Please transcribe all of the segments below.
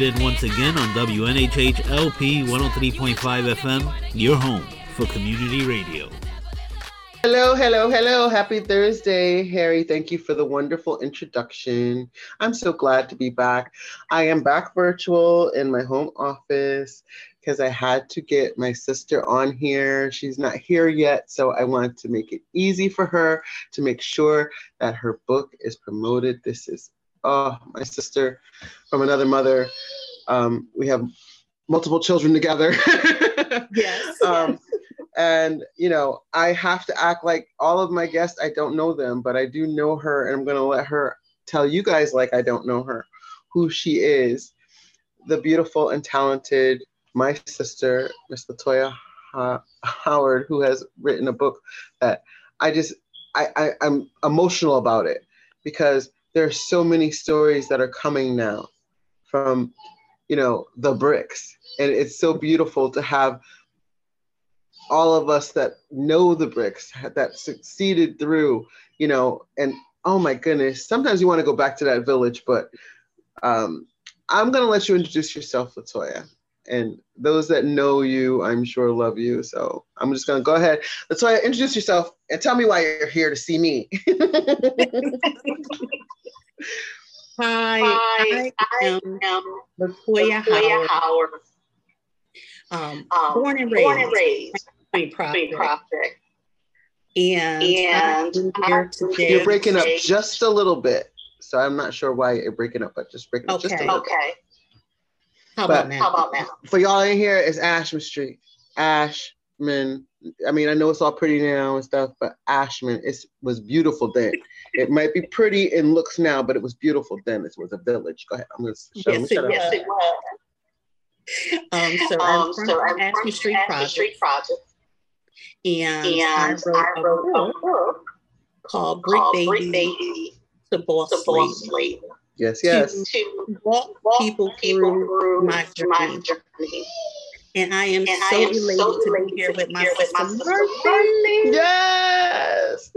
Marcey Lynn once again on WNHH LP 103.5 FM, your home for community radio. Hello, hello, hello. Happy Thursday, Harry. Thank you for the wonderful introduction. I'm so glad to be back. I am back virtual in my home office because I had to get my sister on here. She's not here yet, so I wanted to make it easy for her to make sure that her book is promoted. This is, oh, my sister from another mother. Um, we have multiple children together. yes. um, and you know i have to act like all of my guests i don't know them but i do know her and i'm going to let her tell you guys like i don't know her who she is the beautiful and talented my sister miss latoya howard who has written a book that i just I, I i'm emotional about it because there's so many stories that are coming now from you know the bricks and it's so beautiful to have all of us that know the bricks that succeeded through, you know, and oh my goodness, sometimes you want to go back to that village, but um, I'm going to let you introduce yourself, Latoya. And those that know you, I'm sure love you. So I'm just going to go ahead. Latoya, introduce yourself and tell me why you're here to see me. Hi, I, I am Latoya, Latoya Howard. Howard. Um, um, born and raised, born and raised Queen Prophet. Prophet. And, and you're breaking up just a little bit. So I'm not sure why you're breaking up, but just breaking okay. up just a little okay. bit. How about now? How about now? For y'all in here, it's Ashman Street. Ashman. I mean, I know it's all pretty now and stuff, but Ashman it was beautiful then. it might be pretty in looks now, but it was beautiful then. It was a village. Go ahead. I'm going to show yes, it, yes, it was. Um, so um, I'm from so Ashman Street, Street Project and, and I wrote, I wrote a, book a book called Brick called Baby, Baby to Boss, to Boss Lady. Yes, yes. To, to walk, walk people, people through, through my, journey. my journey. And I am, and so, I am elated so to be here with my here sister, with my sister Yes.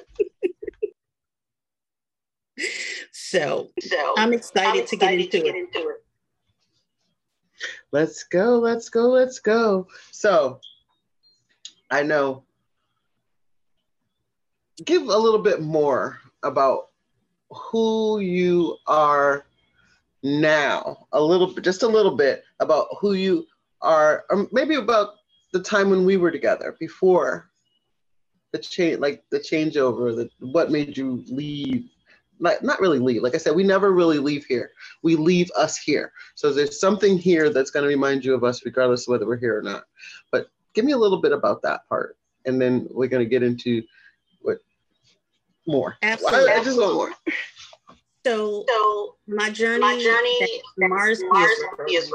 so, so I'm excited, I'm excited to, get into, to get into it. Let's go, let's go, let's go. So I know give a little bit more about who you are now, a little bit, just a little bit about who you are, or maybe about the time when we were together before the change, like the changeover, the what made you leave. Like, not really leave. Like I said, we never really leave here. We leave us here. So there's something here that's going to remind you of us, regardless of whether we're here or not. But give me a little bit about that part, and then we're going to get into what more. Absolutely. I, I just want more. So, so my journey, my journey that Mars, Mars is,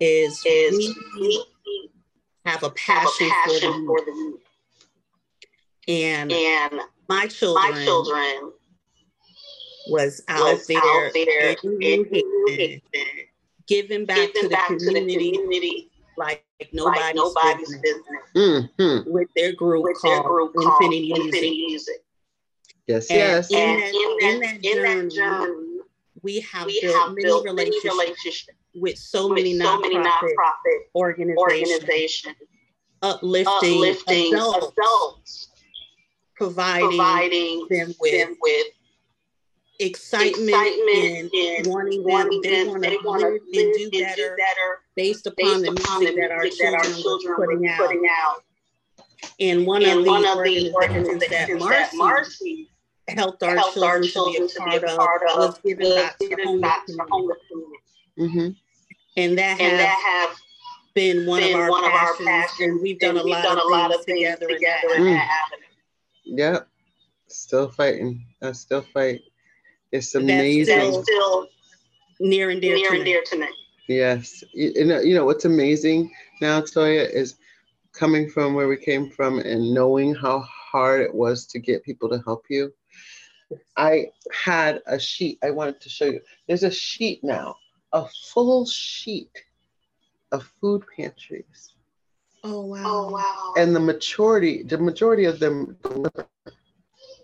is, is we have a passion, have a passion for, the, for the and and my children, my children was out was there, out there in New Haven, giving back, giving to, the back to the community like nobody's, like nobody's business, business. Mm-hmm. with their group with called, their group Infinity, called Music. Infinity Music. Yes, and yes. In, and that, in, that, in, that, journey, we have we built, have many, built relationships many relationships with so with many, so many nonprofit organizations, organizations uplifting, uplifting adults, adults providing, providing them with, them with excitement, excitement and, and wanting, them, they want to live and do better, do better based upon based the music, upon the music that our children, that our children putting, out. putting out. And one and of one the organizations, organizations that Marcey, Marcey helped our helped children, our children to be a part, of, was giving back to the homeless community. Mm-hmm. And that and have, that have been one, been of, our one passions, of our passions, and we've done, and a, we've lot done a lot of things together, together in that mm. Yeah, still fighting. I still fight. It's amazing. That's still, near and dear, near to, and dear to me. Yes, you know, you know what's amazing now, Toya, is coming from where we came from and knowing how hard it was to get people to help you I had a sheet I wanted to show you. There's a sheet now, a full sheet of food pantries. Oh wow. Oh wow. And the majority, the majority of them deliver.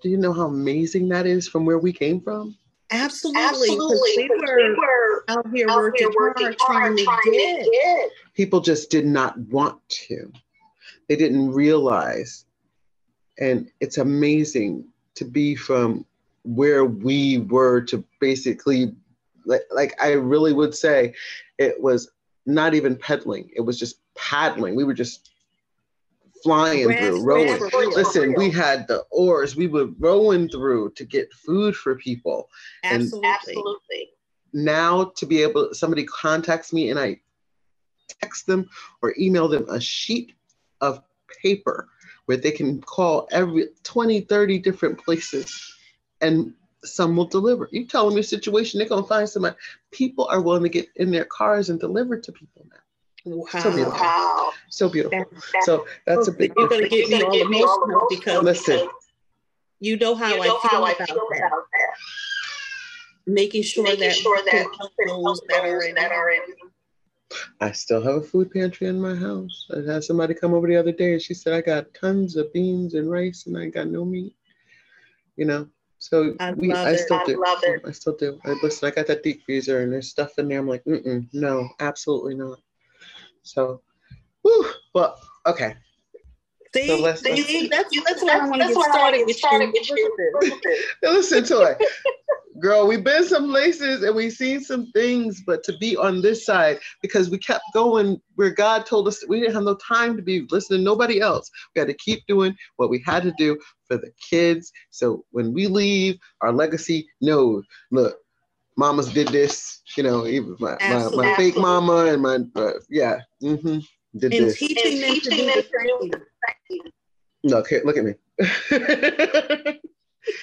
Do you know how amazing that is from where we came from? Absolutely. Absolutely. We were, we were, out here out working, here working hard, trying, to, trying get. to get. People just did not want to. They didn't realize. And it's amazing to be from where we were to basically, like, like I really would say, it was not even peddling. it was just paddling. We were just flying through, rowing. Listen, we had the oars. We were rowing through to get food for people. Absolutely. And Absolutely. Now to be able, somebody contacts me and I text them or email them a sheet of paper where they can call every 20, 30 different places and some will deliver. You tell them your situation, they're gonna find somebody. People are willing to get in their cars and deliver to people now. Wow. So beautiful. Wow. So beautiful. so that's a big You're going to get me all emotional because listen. You know how, you know I, feel how I feel about, that. that. Making sure Making that, sure that those that are in, that are in I still have a food pantry in my house. I had somebody come over the other day and she said, I got tons of beans and rice and I got no meat. You know, so I, we, I still I do. I still do. I, listen, I got that deep freezer and there's stuff in there. I'm like, mm no, absolutely not. So, whew, well, okay. See, so let's, see let's, that's, that's why I want to get started with started you. Listen to it. Girl, we've been some places and we've seen some things, but to be on this side, because we kept going where God told us we didn't have no time to be listening to nobody else. We had to keep doing what we had to do for the kids. So when we leave, our legacy, no, look, mamas did this, you know, even my, my, my, fake mama and my, uh, yeah, mm-hmm, did and this. teaching them to do. Look, here, look at me.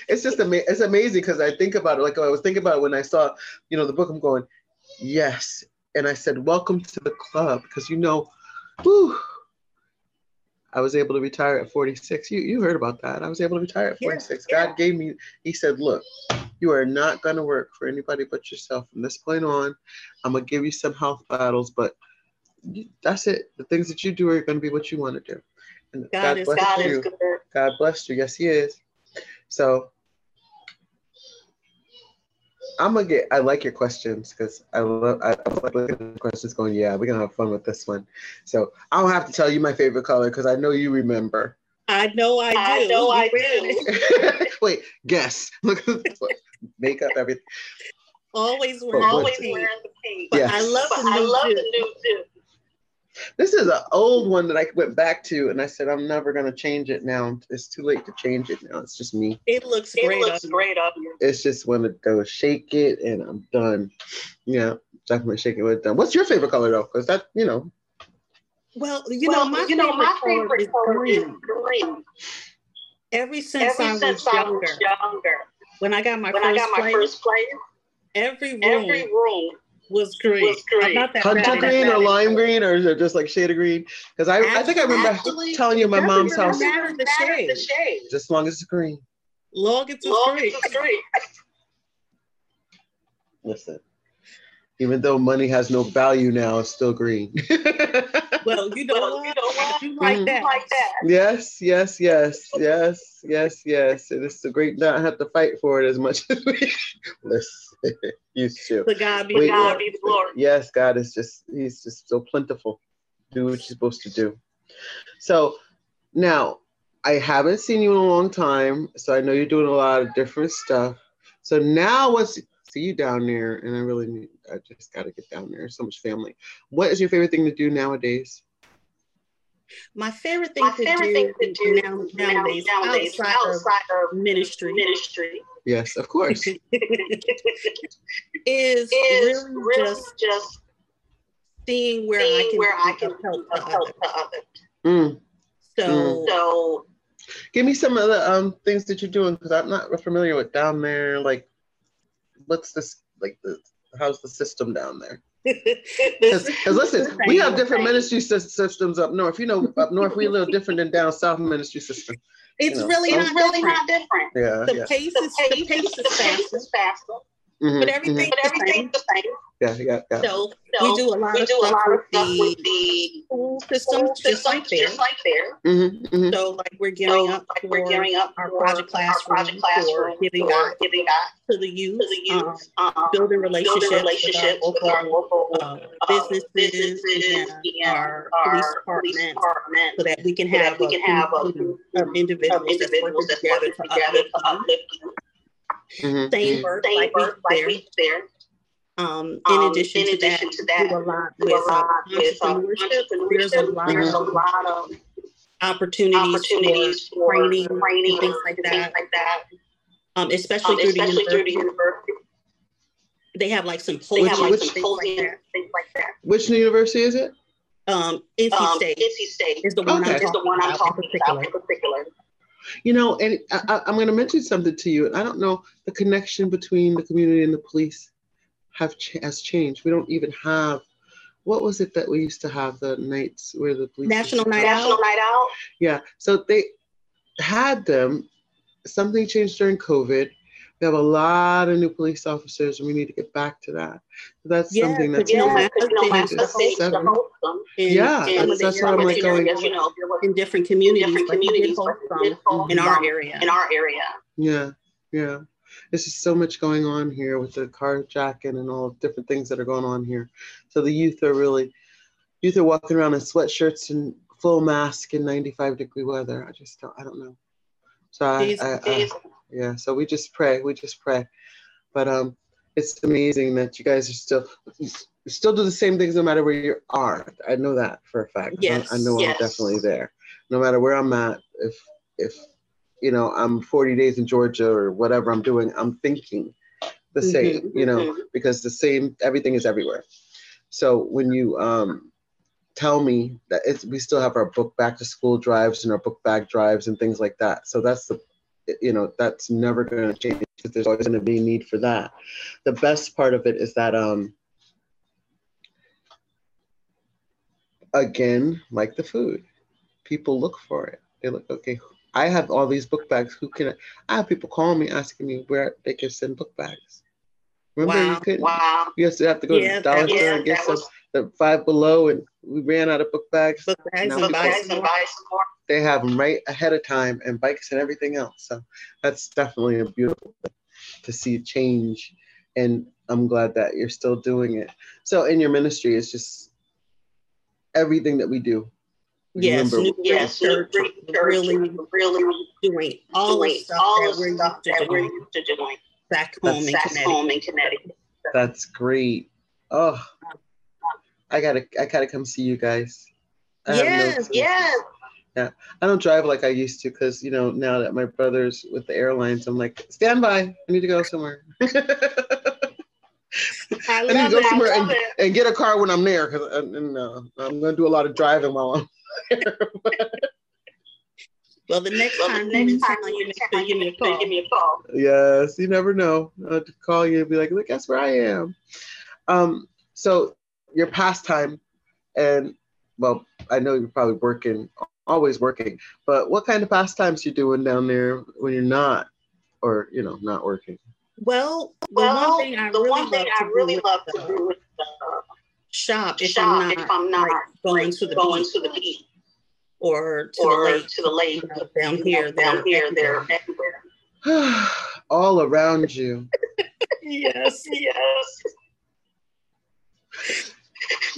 it's just ama- it's amazing because I think about it like I was thinking about it when I saw, you know, the book. I'm going, yes, and I said, welcome to the club because you know, whew, I was able to retire at 46. You you heard about that? I was able to retire at 46. Yeah, God yeah. gave me. He said, look, you are not going to work for anybody but yourself from this point on. I'm going to give you some health battles, but that's it. The things that you do are going to be what you want to do. And God, God bless God you. God bless you. Yes, He is. So I'm gonna get. I like your questions because I love. I, I like looking at the questions, going, "Yeah, we're gonna have fun with this one." So I don't have to tell you my favorite color because I know you remember. I know I do. I know I do. Wait, guess. Look, makeup, everything. Always wearing, always wearing the pink. But yes. I love the new. I love the new too. This is an old one that I went back to, and I said I'm never gonna change it now. It's too late to change it now. It's just me. It looks it great. Looks great on you. It's just when to go shake it, and I'm done. Yeah, definitely shake it when it's done. What's your favorite color though? Because that you know well, you well, know, my you know, favorite, my favorite color, color is green. Ever since, Ever I, since was younger, I was younger, when I got my, when first, I got my player, first player, every room, every room was green. Was green. Hunter green or lime green or is it just like shade of green? Because I, I think I remember actually, telling you my mom's house. Matter the shade. the shade. Just long as it's green. Long as it's long green. It's green. Listen, even though money has no value now, it's still green. well, you know, well, you know what? You like, mm. that. like that. Yes, yes, yes, yes, yes, yes. It is a great not have to fight for it as much as we used to. The God be, we, God be the glory. Yes, God is just He's just so plentiful. Do what you're supposed to do. So now I haven't seen you in a long time, so I know you're doing a lot of different stuff. So now what's see you down there, and I really need, I just got to get down there. So much family. What is your favorite thing to do nowadays? My favorite thing, My to, favorite do thing to do now, nowadays, nowadays outside, outside of ministry, ministry. Yes, of course. is, is really, really just, just seeing where seeing I can, where I can help, help the other. Mm. So, mm. so give me some of the um things that you're doing because I'm not familiar with down there. Like what's this like the how's the system down there? Because listen, we have different ministry systems up north. You know, up north we're a little different than down south ministry system. It's you know, really, not, really not different. Yeah, the yeah. pace is the pace, the pace is faster. Mm-hmm, but everything, mm-hmm. everything's the same. Yeah, yeah, yeah. So, so we do a lot, of, do stuff a lot of stuff with the school system, just like there. Just like there. Mm-hmm, mm-hmm. So, like we're gearing so, up like for we're gearing up our project classroom, project classroom for giving back, giving back to the youth, to the youth um, um, building relationships, building relationships with our local, with our local uh, businesses, businesses and, our, police department, department, so that we can have that we can have a, of individuals, individuals that's working together to uplift you. Mm-hmm. Same work, mm-hmm. like, like we there. Um, in um, addition, in to, addition that, to that, do a lot with, a lot with entrepreneurship. There's a lot, there's a lot of opportunities, opportunities for, for training, training, things like that. Things like that. Um, especially, um, through, especially the through the university. They have like symposiums, have like symposiums like things like that. Which university is it? Um, NC um, State. NC State is the one okay. I'm talking, the one I'm talking about in particular. You know, and I, am going to mention something to you. I don't know the connection between the community and the police have ch- has changed. We don't even have what was it that we used to have the nights where the police National Night Out. National Night Out. Yeah. So they had them. Something changed during COVID. We have a lot of new police officers, and we need to get back to that. So that's yeah, something that's you know, yeah, that's, that's what I'm like going. You know, in different communities, in different communities, like in our area, in our area. Yeah, yeah there's just so much going on here with the carjacking and all different things that are going on here. So the youth are really, youth are walking around in sweatshirts and full mask in 95 degree weather. I just don't, I don't know. So I, I, I, yeah, so we just pray, we just pray. But um, it's amazing that you guys are still, still do the same things no matter where you are. I know that for a fact. Yes, I, I know yes. I'm definitely there. No matter where I'm at, if if you know, I'm 40 days in Georgia or whatever I'm doing, I'm thinking the mm-hmm, same, you know, mm-hmm. because the same, everything is everywhere. So when you um, tell me that it's, we still have our book back to school drives and our book bag drives and things like that. So that's the, you know, that's never going to change because there's always going to be a need for that. The best part of it is that, um, again, like the food, people look for it. They look, okay, I have all these book bags. Who can I, I have people calling me asking me where they can send book bags. Remember wow. you couldn't wow. you used to have to go yeah, to the dollar store and get some was... the five below and we ran out of book bags. Book bags and, buy some more. They have them right ahead of time and bikes and everything else. So that's definitely a beautiful thing to see change. And I'm glad that you're still doing it. So in your ministry, it's just everything that we do Yes, Remember, yes, church, really, really doing all the stuff all that, we're, stuff that we're used to doing back home, in, back Connecticut. home in Connecticut. That's great. Oh, I gotta, I gotta come see you guys. I yes, no yes. Yeah, I don't drive like I used to because you know now that my brother's with the airlines, I'm like, stand by. I need to go somewhere. I, I need to go it, somewhere and, and, get a car when I'm there because uh, uh, I'm going to do a lot of driving while I'm well, the next well, time, the next time you make sure you give me a call. Give me a call. Yes, you never know. I'll call you and be like, look, guess where I am. Um, so your pastime, and well, I know you're probably working, always working, but what kind of pastimes you doing down there when you're not, or you know, not working? Well, the well, one thing I really, love, I to really love to do with the shop if shop I'm not, if I'm not like, going to the going beach. to the beach or to or the lake. To the lake. You know, down here, down here, they're everywhere. All around you. yes, yes.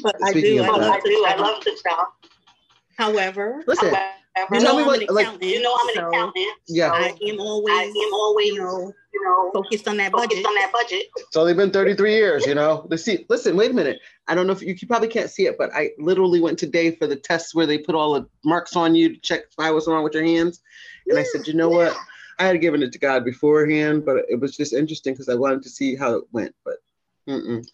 But I do, I love, I do, I love the shop. However, listen. However, you know, I'm an like, you know, I'm an so accountant. Yeah, I am always, I am always, you know, you know, focused on that budget. on that budget. It's only been 33 years, you know. Let's see. Listen, wait a minute. I don't know if you, you probably can't see it, but I literally went today for the tests where they put all the marks on you to check if I was wrong with your hands. And yeah, I said, you know yeah. what? I had given it to God beforehand, but it was just interesting because I wanted to see how it went. But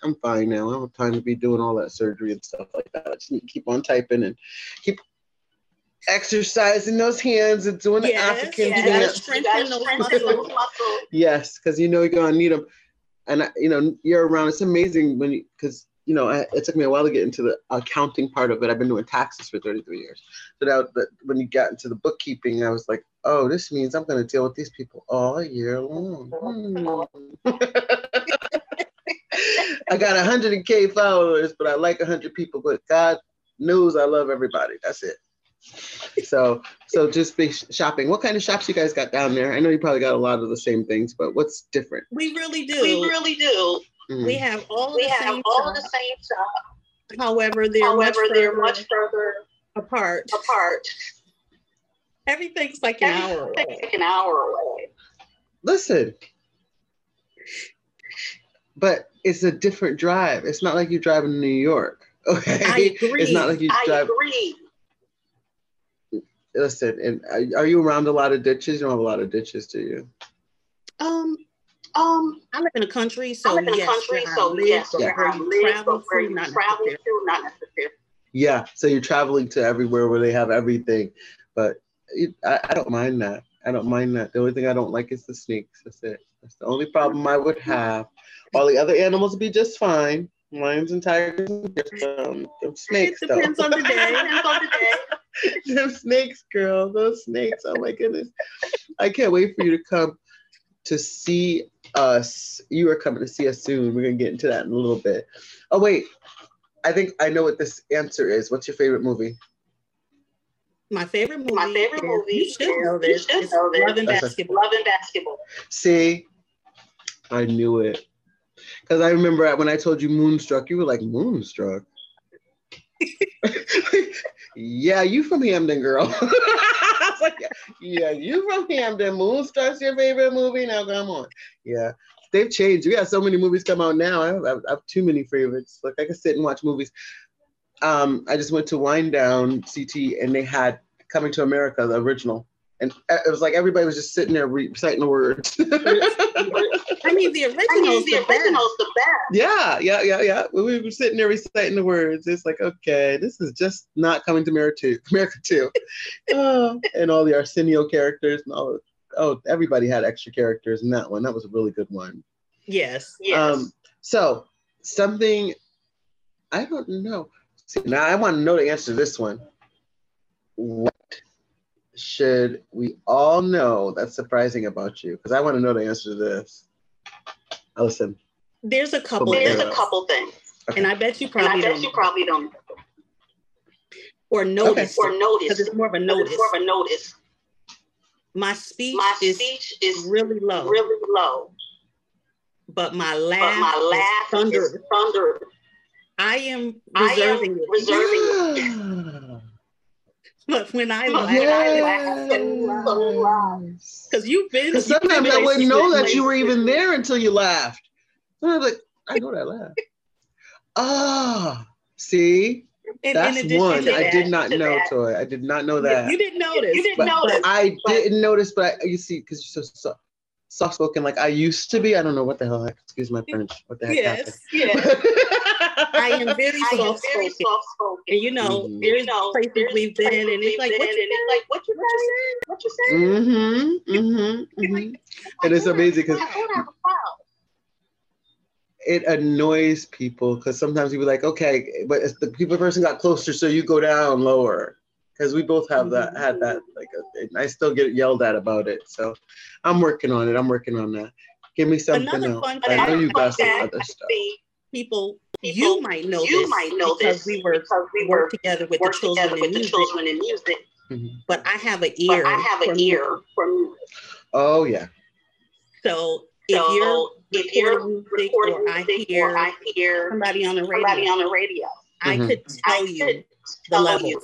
I'm fine now. I don't have time to be doing all that surgery and stuff like that. I just need to keep on typing and keep exercising those hands and doing yes, the African yes, dance. yes, because you know you're gonna need them, and I, you know you're around. It's amazing when you because you know I, it took me a while to get into the accounting part of it. I've been doing taxes for 33 years, so that, that when you got into the bookkeeping, I was like, oh, this means I'm gonna deal with these people all year long. Hmm. I got 100k followers, but I like 100 people. But God knows I love everybody. That's it. So, so just be shopping. What kind of shops you guys got down there? I know you probably got a lot of the same things, but what's different? We really do. We really do. Mm. We have all we the have all the same stuff. However, they're However, much they're much further apart. Apart. Everything's like an Everything's hour away. Like an hour away. Listen, but it's a different drive. It's not like you drive in New York. Okay, I agree. It's not like you drive. I drive. agree. Listen, and are, are you around a lot of ditches? You don't have a lot of ditches, do you? Um, Um, I live in the country, so I live in yes, the country, so live, yes, but where where I you live, travel but where to, you not travel to, not necessarily. Yeah, so you're traveling to everywhere where they have everything, but it, I, I don't mind that. I don't mind that. The only thing I don't like is the snakes. That's it. That's the only problem I would have. All the other animals would be just fine. Lions and tigers, um, them snakes It though. depends on the day. Depends on the day. them snakes, girl. Those snakes. Oh my goodness. I can't wait for you to come to see us. You are coming to see us soon. We're gonna get into that in a little bit. Oh wait. I think I know what this answer is. What's your favorite movie? My favorite movie. My favorite movie You should is- know you this. should know this. Love and That's a- Basketball. Love and basketball. See, I knew it. Because I remember when I told you Moonstruck, you were like, Moonstruck? yeah, you from Hamden, girl. Was like, yeah, you from Hamden. Moonstruck's your favorite movie? Now, come on. Yeah, they've changed. We got so many movies come out now. I have, I have too many favorites. Like, I can sit and watch movies. Um, I just went to Wind Down CT and they had Coming to America, the original. And it was like everybody was just sitting there reciting the words. I mean, the original's I mean, the the best. original's the best. Yeah, yeah, yeah, yeah. We were sitting there reciting the words. It's like, okay, this is just not coming to America too. America too. oh, and all the Arsenio characters and all. Of, oh, everybody had extra characters in that one. That was a really good one. Yes. Yes. Um, so something I don't know. See, now I want to know the answer to this one. What should we all know that's surprising about you? Because I want to know the answer to this. Allison. There's a couple. There's things, a couple things, and I bet you and I probably bet don't, you probably don't or notice, or notice. because it's more of a It's notice. more of a notice. My speech My is speech is really low, really low, but my laugh. but laugh, my is laugh thunder. is thunder. I am I reserving am it, reserving it. but when I But laugh, I laugh so loud. Yes. because you've been. Because sometimes been I wouldn't know that you were even there until you laughed. And I was like, I know that laugh. Ah, see, in- in that's addition one to I did not to know, that. Toy. I did not know that. You didn't notice. You didn't but, notice. but I but- didn't notice, but I, you see, because you're so, so soft spoken, like I used to be. I don't know what the hell. Excuse my French. What the heck Yes. Happened? I am very I am very soft spoken. And you know, Mhm. there's You know, places there's we've been, places and it's like, what you and it's like, what you saying? What you saying? mm-hmm. Mm-hmm. mm-hmm. And it's amazing because I don't have a problem. it annoys people because sometimes you be like, okay, but if the people person got closer, so you go down lower. Because we both have that, had that, like, uh, and I still get yelled at about it. So I'm working on it. I'm working on that. Give me something Another else. fun I know fact you got some other stuff. People, People, you might know you this might know because this we were because we work were together with the children together in the music. children in music. Mhm. But I have an But ear. I have for an ear for music. Oh yeah. So if So you're if you're recording music recording or I music hear or I hear somebody on the radio, somebody on the radio, I Mhm. could I tell you could the tell levels. you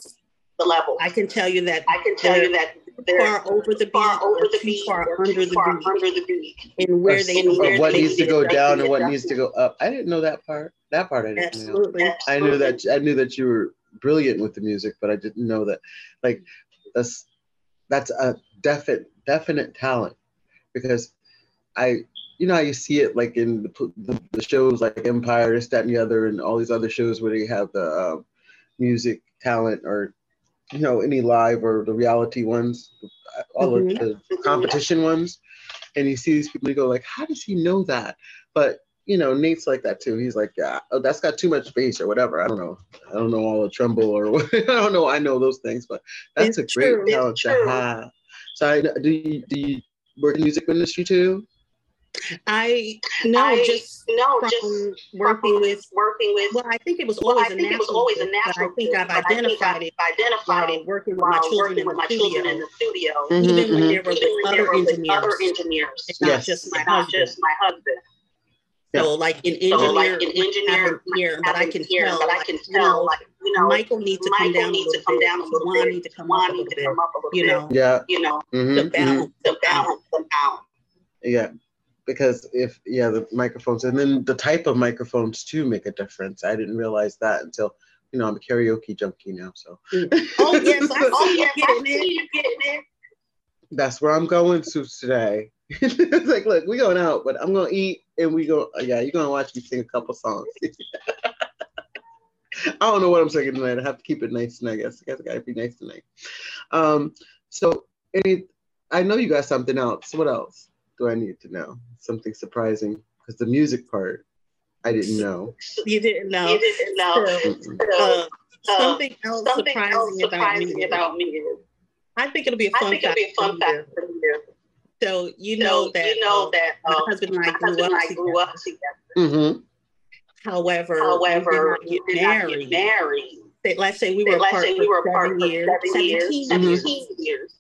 the level. I can tell you that I can tell you that they're far over the beat far over or the too beat far under the far beat under the beat. and where Of- they and where what they needs to go down and what needs to go up. I didn't know that part. That part I didn't know. Absolutely. I knew that I knew that you were brilliant with the music, but I didn't know that like that's that's a definite definite talent because I you know how you see it like in the, the, the shows like Empire, this, that, and the other, and all these other shows where they have the um, music talent or you know any live or the reality ones, all Mhm. of the competition ones, and you see these people, you go like, how does he know that? But you know, Nate's like that too. He's like, yeah, oh, that's got too much bass or whatever. I don't know. I don't know all the tremble or what. I don't know. I know those things, but that's It's a great true. talent to have. So I, do you do you work in music industry too? I no, I, just no, just working from with. working with. Well, I think it was well, always I a think it was natural. always a gift, but natural. I think I've but I think identified I've it identified it working with my children working in with the my children in studio, the studio. Mhm, even when mhm. there were Even with there other were with engineers, other engineers, and not just my not husband. just my husband. So, like an So, engineer, like an engineer an ear, but I can an ear, tell, but I like, can you tell, know, like you know, Michael needs to come Michael down a needs to little come bit. down a little Juan bit. needs to come Juan up a little to bit. come up a little You bit. know, Yeah. You know, mhm, to balance to them out. balance them out. Yeah. Because if yeah, the microphones and then the type of microphones too make a difference. I didn't realize that until you know I'm a karaoke junkie now, so Oh yes, I Oh see yes, I see you getting it. that's where I'm going to today. it's like, look, we going out, but I'm gonna eat and we go. Yeah, you're gonna watch me sing a couple songs. I don't know what I'm singing tonight. I have to keep it nice tonight. I guess. I guess I gotta be nice tonight. Um, so any, I know you got something else. What else do I need to know? Something surprising because the music part I didn't know. You didn't know. You didn't know. So, uh, Uh, something else Something surprising, else about surprising me. about me is I think it'll be a I fun fact I think it'll be a fun fact for you. So you know So, that you know uh, that my uh, husband and I grew husband up and I together. up together. Mm-hmm. However, However, we we did not get get married. married. Say- Let's say we were Let's apart say for we were seven apart for years, seven years, 17 Mhm. years. 17 years.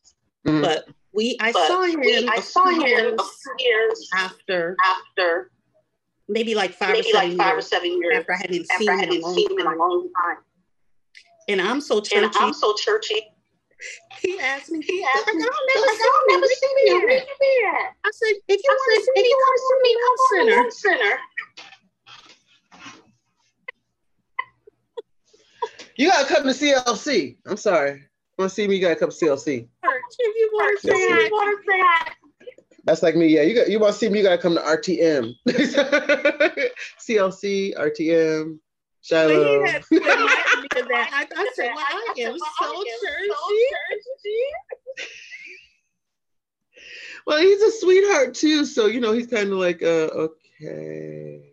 Mhm. But we, I But saw him we, I a saw few him years a few years after, after, maybe like five or maybe seven like five or years seven years after I hadn't after seen I him in a hadn't long seen him in a time. long time. And I'm so And churchy. I'm so churchy. He asked me, He he asked me, I've I've never seen never you. seen Where you. you at? you be at? I said, if you want to see me, you want to me, come come on on Love Love Center. Center. You gotta come to CLC. I'm sorry. Want to see me? You gotta come to CLC. If you want to Yes, say yes. You want to say? That's like me. Yeah, you got. You want to see me? You gotta come to RTM. CLC, RTM, But Shiloh. He had to remind that. I, I said, well, I am so churchy. Well, he's a sweetheart too. So you know, he's kind of like, uh, okay.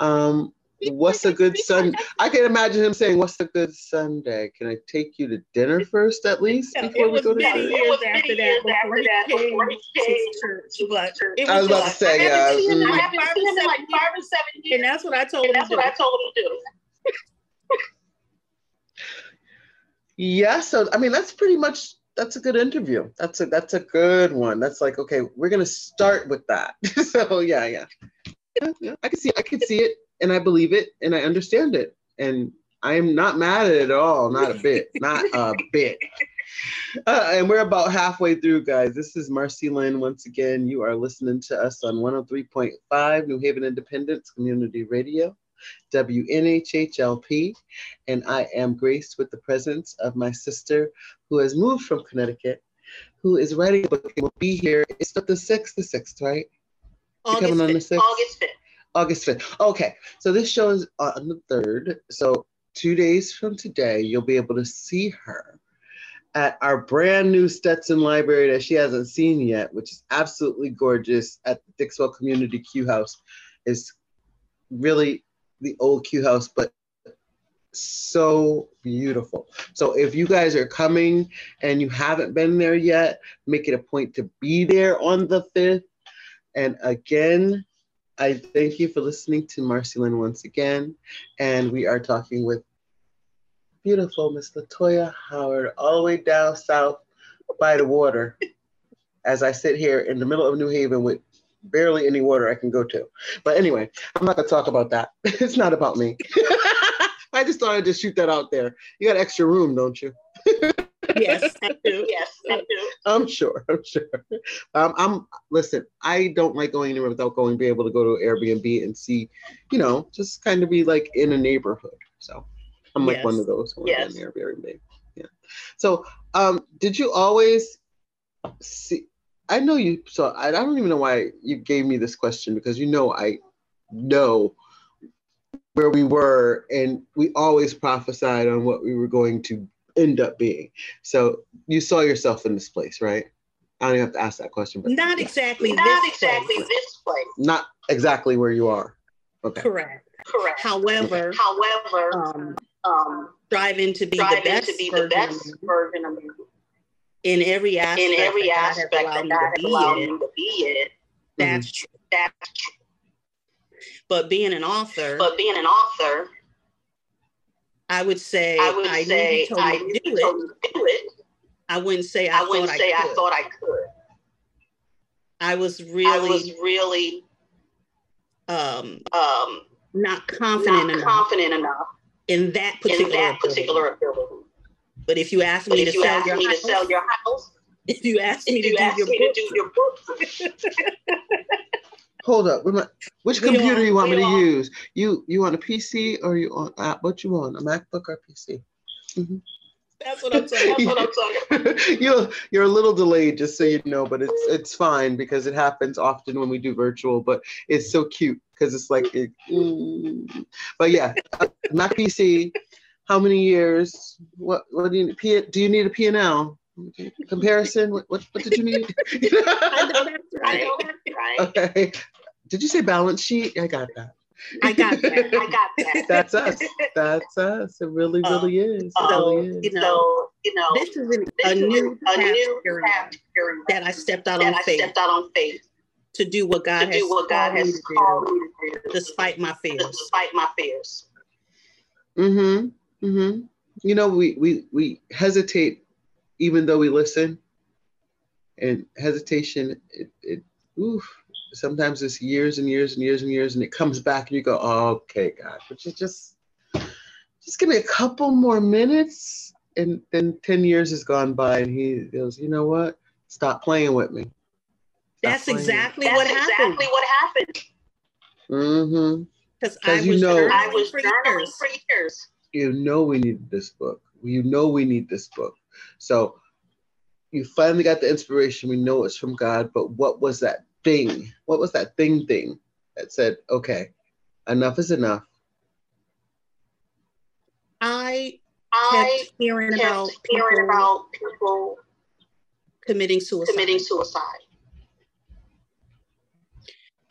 Um, what's a good Sun? I can imagine him saying, "What's a good Sunday? Can I take you to dinner first, at least Yeah, before we go to many church?" years was after that before after he that came before he to church. But church. it I was was about to like, say, I yeah, haven't seen him mm. in like five or him in like seven years. five or seven And that's what I told him that's what. I told him to do. Yeah. So I mean, that's pretty much that's a good interview. That's a that's a good one. That's like, okay, we're gonna start with that. so yeah, yeah, yeah, yeah. I can see I can see it, and I believe it, and I understand it, and I'm not mad at it at all. Not a bit. Not a bit. Uh, and we're about halfway through, guys. This is Marcey Lynn once again. You are listening to us on 103.5 New Haven Independence Community Radio, WNHHLP. And I am graced with the presence of my sister who has moved from Connecticut, who is writing a book and will be here. It's the 6th, the 6th, right? August coming on the 5th. 6th? August 5th. August 5th. Okay, so this show is on the 3rd. So two days from today, you'll be able to see her at our brand new Stetson Library that she hasn't seen yet, which is absolutely gorgeous at the Dixwell Community Q House. It's really the old Q House, but so beautiful. So if you guys are coming and you haven't been there yet, make it a point to be there on the 5th. And again, I thank you for listening to Marcey Lynn once again. And we are talking with beautiful Miss Latoya Howard, all the way down south by the water, as I sit here in the middle of New Haven with barely any water I can go to. But anyway, I'm not gonna talk about that. it's not about me. I just thought I'd just shoot that out there. You got extra room, don't you? Yes, I do. Yes, I do. I'm sure. I'm sure. Um, I'm listen. I don't like going anywhere without going be able to go to Airbnb and see, you know, just kind of be like in a neighborhood. So I'm like Yes. one of those. Yes. Airbnb. Yeah. So, um, did you always see? I know you. So I, I don't even know why you gave me this question because you know I know where we were and we always prophesied on what we were going to end up being. So you saw yourself in this place, right? I don't even have to ask that question, but Not exactly Not this exactly place. this place. not exactly where you are. Okay. Correct. Correct. However, However, um, um, striving to be the best to be the best version of me in every aspect, in every that God has aspect allowed that God to be allowed in, me to be That's true. That's true. But being an author, But being an author, I would say I would I knew say told I knew do it. told me to do it. I wouldn't say I, I wouldn't thought say I I could. thought I could. I was really I was really um, um, not confident not enough confident enough in that in particular that ability. particular ability. But if you ask me to you sell ask your me to house, sell your house, if you ask me to you do ask your me book, to do your book, Hold up. wait a minute. Which We computer on- you want me to on- use? You you on a PC or you on uh, what you on? A MacBook or PC? that's what I'm saying. that's what I'm saying. you're you're a little delayed, just so you know, but it's it's fine because it happens often when we do virtual. But it's so cute because it's like, it, mm. but yeah, uh, Mac PC. How many years? What what do you P, do? You need a P and L comparison? What, what what did you need? I know that's I right. know that's right. okay. Did you say balance sheet? I got that. I got that. I got that. That's us. That's us. It really, Uh, really is. It so, really is. you know, So, you know, This is an, this a is new a new path that I stepped out that on I faith stepped out on faith to do what God to has what God called me has to called do, me to do, despite my fears. despite my fears. Mm-hmm. Mm-hmm. You know, we we we hesitate even though we listen. And hesitation, it, it oof, sometimes it's years and years and years and years, and it comes back and you go, oh, okay, God, but you just just give me a couple more minutes. And then 10 years has gone by and he goes, you know what? Stop playing with me. That's playing. exactly That's what exactly happened. what happened. Mm-hmm. Because I 'Cause you was know- I was for journaling years. for years. You know we need this book. You know we need this book. So you finally got the inspiration. We know it's from God, but what was that thing? What was that thing thing that said, okay, enough is enough? I I kept hearing kept about hearing people about people committing suicide. committing suicide.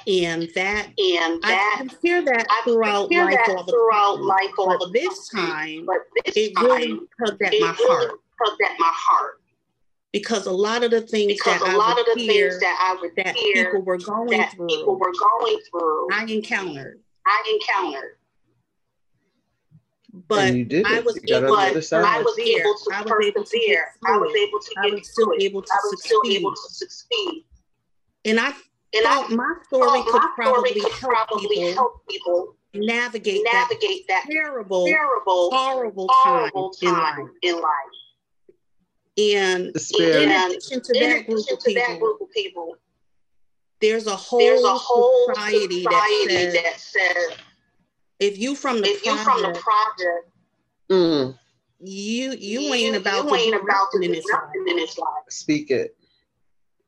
And that And I that can hear that I throughout hear life that all the throughout time. life all But the this time. time, But this it time, really tugged at my really heart tugged at my heart because a lot of the things because that a lot I of the would hear things that I would that hear people were going that through, people were going through, I encountered. I encountered. But you did I it. was You on able But side. I was persevere. able to I was able to I was able to I get was still through it. able to I was still succeed. able to succeed. And I And I my story thought could my story probably could help probably people help people navigate that navigate that terrible, terrible, horrible horrible time in time life. in life. And Despair. in And addition to In that group addition of to that people, group of people, there's a whole, there's a whole society, society that says that says if you from the if you project, from the project, Mm, you you ain't about you to ain't do about to nothing in do this life. nothing in this life. speak it.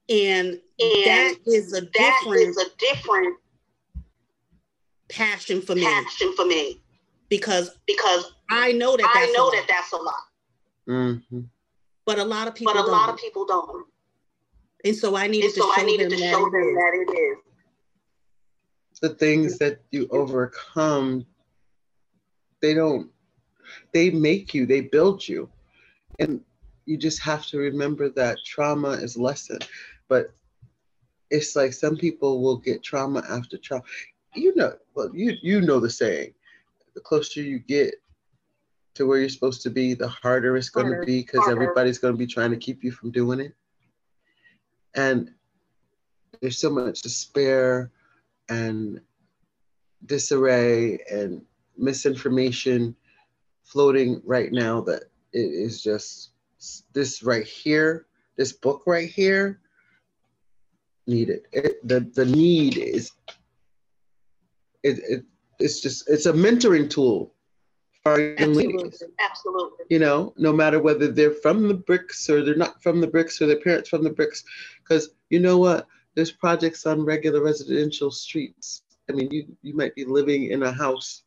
And, And that is a That different is a different passion for me passion for me because because I know that I that's know a that lot, that's a lot, hmm but a lot of people but a don't. lot of people don't. and so I needed And so to show I needed them to that show them that it is. The things that you overcome, they don't, they make you, they build you. And you just have to remember that trauma is lesson. But it's like some people will get trauma after trauma. You know, well, you you know the saying. The closer you get to where you're supposed to be, the harder it's going to be because everybody's going to be trying to keep you from doing it. And there's so much despair and disarray and misinformation floating right now that it is just this right here, this book right here, needed. It, the the need is it, it it's just it's a mentoring tool for young ladies. Absolutely. Absolutely. You know, no matter whether they're from the bricks or they're not from the bricks or their parents from the bricks, because you know what, there's projects on regular residential streets. I mean, you you might be living in a house,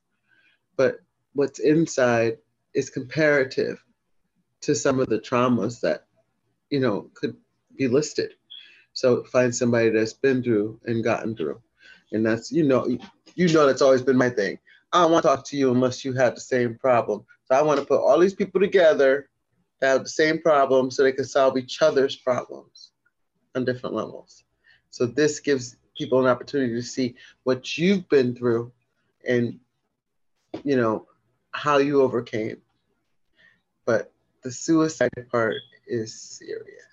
but what's inside is comparative to some of the traumas that you know could be listed. So find somebody that's been through and gotten through, and that's you know you know that's always been my thing. I don't want to talk to you unless you have the same problem. So I want to put all these people together that have the same problem so they can solve each other's problems on different levels. So this gives people an opportunity to see what you've been through and you know how you overcame but the suicide part is serious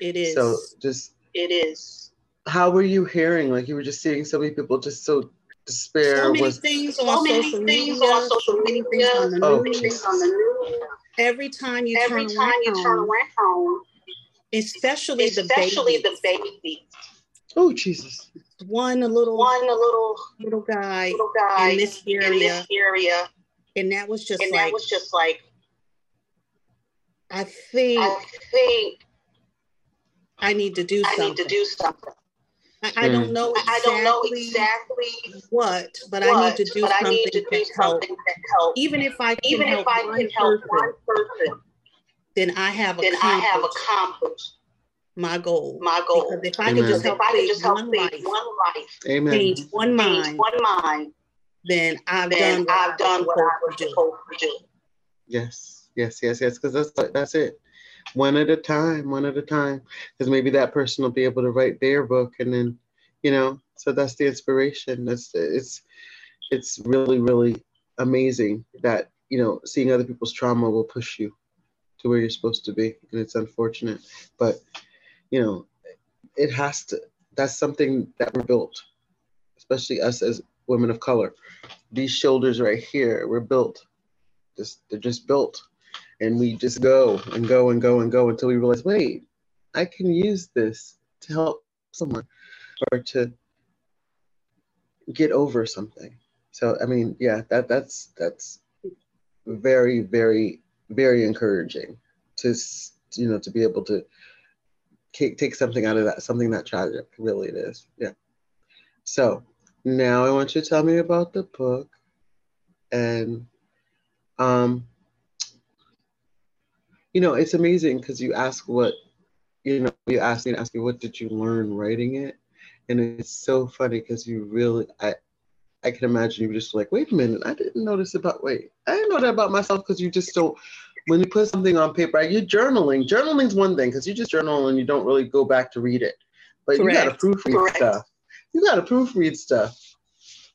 It is. so just It is. how were you hearing like you were just seeing so many people just so despair so many was things So on many social things media, on social so many media, things on the Oh, news. Things on the news. Every time you Every turn time you turn around, around, especially, especially the the baby, oh jesus one a little one a little little guy little guy in this area. in this area, and that was just and like that was just like I think I think I need to do I something. need to do something. I, I don't mm. know exactly, I don't know exactly what, but what, I need to do but I something need to do to help. something that. Even if I can Even help if I one can help person, one person, then I have then I have accomplished accomplished my goal. my goal. Because if I can Amen. just If help I can just help one save life, one life, amen change one change mind, one mind, then I've then done what I've done what I was supposed to do. supposed to do. Yes, yes, yes, yes. Because that's that's it. One at a time, one at a time. Because maybe that person will be able to write their book, and then, you know, so that's the inspiration. That's it's it's really really amazing that you know seeing other people's trauma will push you to where you're supposed to be, and it's unfortunate, but you know, it has to. That's something that we're built, especially us as women of color. These shoulders right here, we're built just they're just built and we just go and go and go and go until we realize wait i can use this to help someone or to get over something. So i mean yeah that that's that's very very very encouraging to you know to be able to take, something out of that something that tragic really it is. Yeah. So now i want you to tell me about the book and um you know it's amazing because you ask what you know you ask me and ask me what did you learn writing it? And it's so funny because you really i i can imagine you just like wait a minute i didn't notice about wait i didn't know that about myself because you just don't when you put something on paper you're journaling. Journaling's one thing because you just journal and you don't really go back to read it. But you got to proofread Correct. stuff. You got to proofread stuff.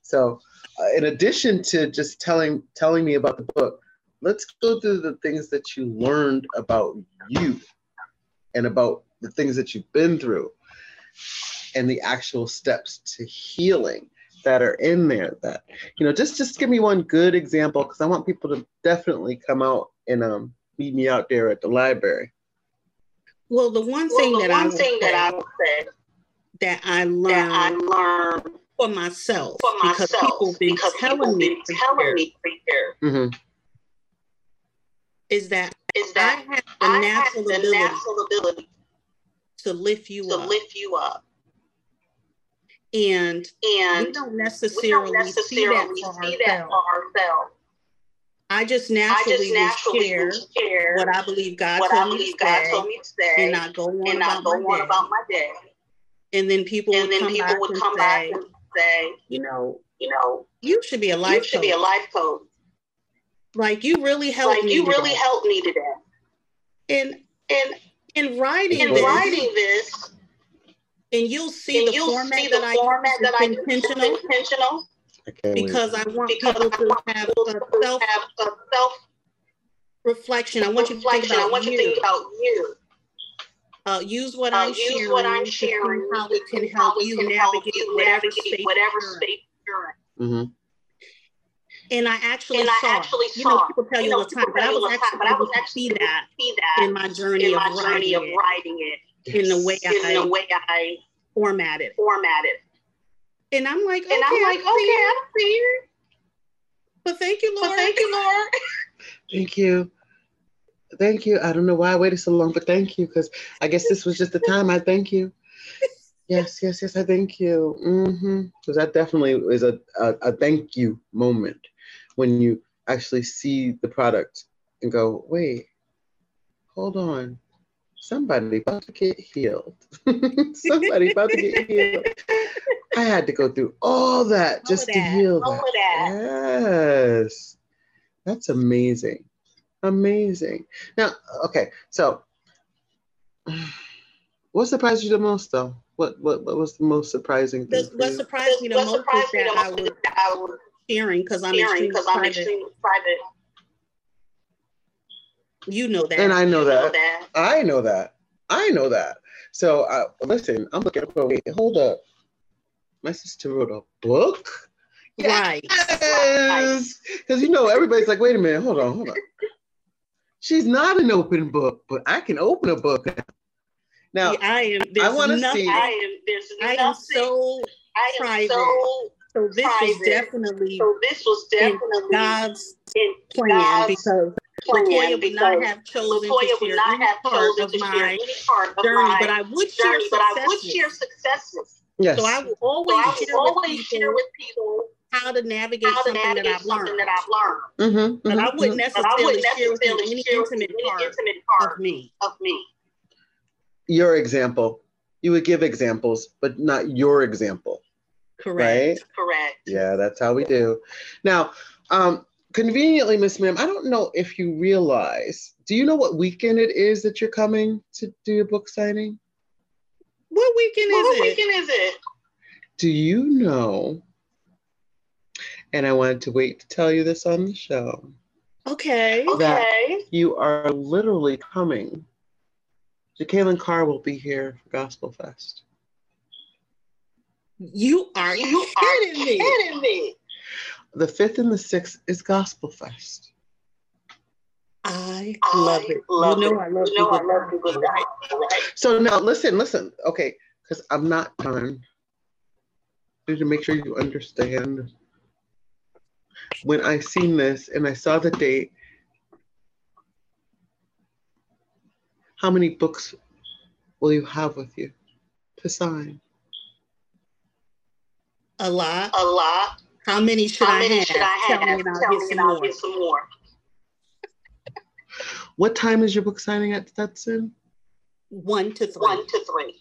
So uh, in addition to just telling telling me about the book let's go through the things that you learned about you and about the things that you've been through and the actual steps to healing that are in there that you know just just give me one good example because i want people to definitely come out and um meet me out there at the library. Well, the one Well, thing the that I one would thing that I would say that I that I learned learned for myself for because myself people been because telling people me been telling years. me for years. Mm-hmm. Is that is I that have the I have natural the ability natural ability to lift you to up, lift you up, and we and don't we necessarily, don't see that necessarily for see that ourselves. for ourselves. I just I naturally, just naturally share share what I believe God what I told me believe to God say, told me to say, and not go on and about go my on day. about my day. And then people And would then come people back would and come back say, and say, you know, you know, you should be a you life should be a life coach. Like you really helped Like me. you really today. helped me today. And And in writing in this, writing this, and you'll see and the you'll format see the that I format use that I is intentional intentional i can't because I want because people I to want have a to self have a self reflection. I want you to think reflection. I about want you to think about you. Uh, use what Uh, I'm use sharing what I'm sharing how to it can see help how it you can help navigate you whatever navigate space whatever you're in. state you're in. mm-hmm. And I actually And saw. it. actually you know, people tell you you know, all the time, but I was all the time, actually but I able was to actually see that see that in my journey in of journey writing of it, writing it, in the way in the I way I formatted. it. formatted. And I'm like, okay, I'm like, I see okay. I see it. But thank you, So Lord. thank you, Lord. thank you thank you i don't know why i waited so long but thank you because i guess this was just the time i thank you yes yes yes i thank you mm-hmm because that definitely is a, a, a thank you moment when you actually see the product and go wait hold on. Somebody about to get healed. Somebody about to get healed. I had to go through all that All just of to heal All that of that. yes. That's amazing. Amazing. Now okay so What surprised you the most, though? What what, what was the most surprising thing? what surprised me the most is that I was sharing because I'm extremely private. private. You know that. And I know that. I know that. I know that. So uh, listen, I'm looking for wait, hold up. My sister wrote a book. Right. Yes. Because you know everybody's like, wait a minute, hold on, hold on. She's not an open book, but I can open a book now. Yeah, I am. I want to see. I am. There's I am so I am private. So, so this private. was definitely. So this was definitely God's in plan God's because Latoya would not have chosen Latoya to share any part of my journey, but I would share but I would share successes. Yes. So I will always, so I will share, always with share with people how to navigate, how to something, navigate that something that I've learned. Mm-hmm, but, mm-hmm, I wouldn't necessarily, I wouldn't necessarily share with any intimate, any part, intimate part of me. Of me. Your example. You would give examples, but not your example. Correct. Right? Correct. Yeah, that's how we do. Now, um, conveniently, Miss Ma'am, I don't know if you realize, do you know what weekend it is that you're coming to do your book signing? What weekend is what it? What weekend is it? Do you know? And I wanted to wait to tell you this on the show. Okay. Okay. You are literally coming. Jacqueline Carr will be here for Gospel Fest. You are you kidding are me. Kidding me. The fifth and the sixth is Gospel Fest. I love it. Love you know it. I love, you know I love people. Right? So now listen, listen. Okay, because I'm not done. I need to make sure you understand. When I seen this and I saw the date, how many books will you have with you to sign? A lot. A lot. How many should How I many have? should I have? Tell me and I'll, Tell get, me some and I'll get some more. What time is your book signing at Stetson? One to three. One to three.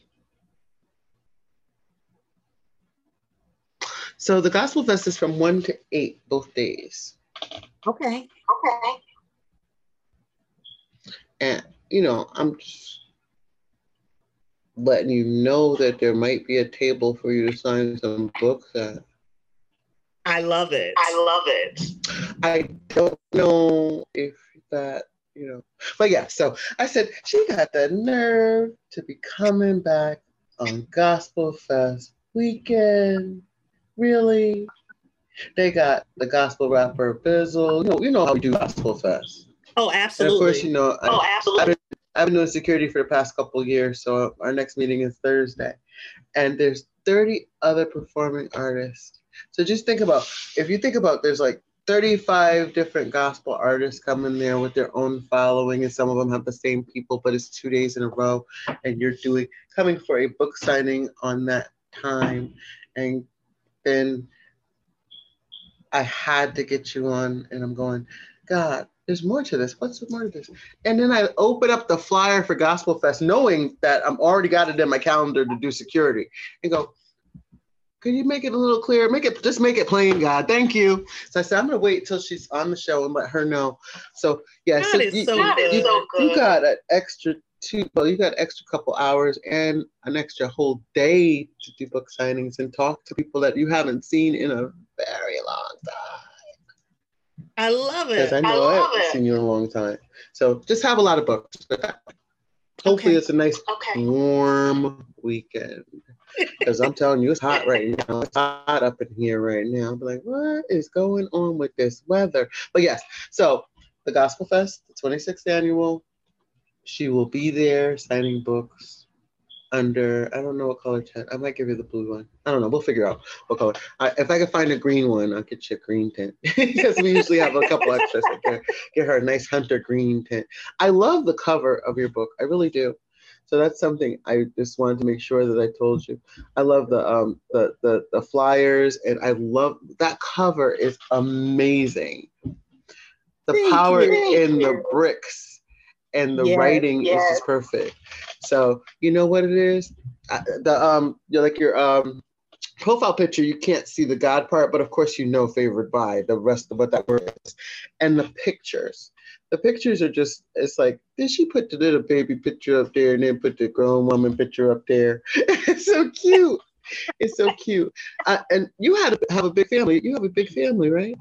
So the Gospel Fest is from one to eight both days. Okay. Okay. And you know, I'm just letting you know that there might be a table for you to sign some books at. I love it. I love it. I don't know if that, you know, but yeah, so I said she got the nerve to be coming back on Gospel Fest weekend. Really? They got the gospel rapper Bizzle. You know, you know how we do Gospel Fest. Oh, And absolutely. of course, you know, I, Oh, absolutely. I've been doing security for the past couple years, so our next meeting is Thursday. And there's 30 other performing artists. So just think about if you think about there's like 35 different gospel artists coming there with their own following, and some of them have the same people, but it's two days in a row, and you're doing coming for a book signing on that time. And then I had to get you on, and I'm going, God, there's more to this. What's more to this? And then I open up the flyer for Gospel Fest, knowing that I'm already got it in my calendar to do security, and go, could you make it a little clearer? Make it just make it plain, God. Thank you. So I said, I'm gonna wait till she's on the show and let her know. So yeah, That so is you, so you- you- so you got an extra two, well, you got extra couple hours and an extra whole day to do book signings and talk to people that you haven't seen in a very long time. I love Because it. I know I, love haven't it. seen you in a long time. So just have a lot of books. Hopefully Okay. it's a nice Okay. warm weekend. Because I'm telling you, it's hot right now. It's hot up in here right now. I'm like, what is going on with this weather? But yes, so the Gospel Fest, the 26th annual, she will be there signing books under, I don't know what color tent. I might give you the blue one. I don't know. We'll figure out what color. I, if I can find a green one, I'll get you a green tent. because we usually have a couple extras. So get, get her a nice hunter green tent. I love the cover of your book. I really do. So that's something I just wanted to make sure that I told you. I love the um the the, the flyers and I love that cover is amazing. The Thank power you. in the bricks and the Yes, writing is just perfect. So you know what it is? The um you're like your um profile picture you can't see the God part, but of course you know favored by the rest of what that word is. And the pictures. the pictures are just it's like did she put the little baby picture up there and then put the grown woman picture up there it's so cute it's so cute uh, and you had to have a big family you have a big family right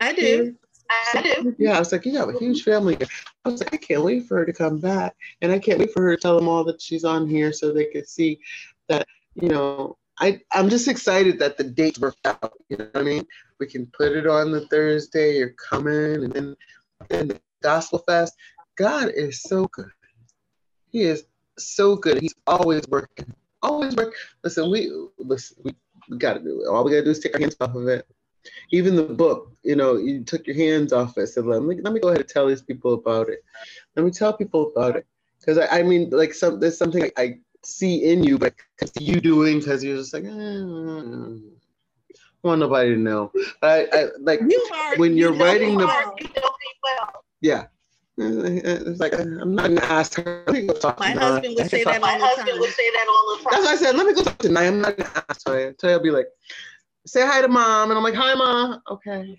I do. I do. yeah i was like you have a huge family i was like i can't wait for her to come back and i can't wait for her to tell them all that she's on here so they could see that you know I, I'm just excited that the dates worked out. You know what I mean? We can put it on the Thursday, you're coming, and then, then the Gospel Fest. God is so good. He is so good. He's always working. Always working. Listen, we listen, we, we gotta do it. All we gotta do is take our hands off of it. Even the book, you know, you took your hands off it. Said, let me let me go ahead and tell these people about it. Let me tell people about it. Because I, I mean, like some there's something I, I see in you, but I see you doing because you're just like, eh, I want nobody to know. But I, I like You are when you're you know writing you the- are. You know me well. yeah. It's like I'm not gonna ask her. Let me go talk My to husband would say that My husband would say that all the time. That's time. why I said let me go talk to Nye. I'm not gonna ask Toya. Toya will be like, say hi to mom, and I'm like, hi mom. Okay.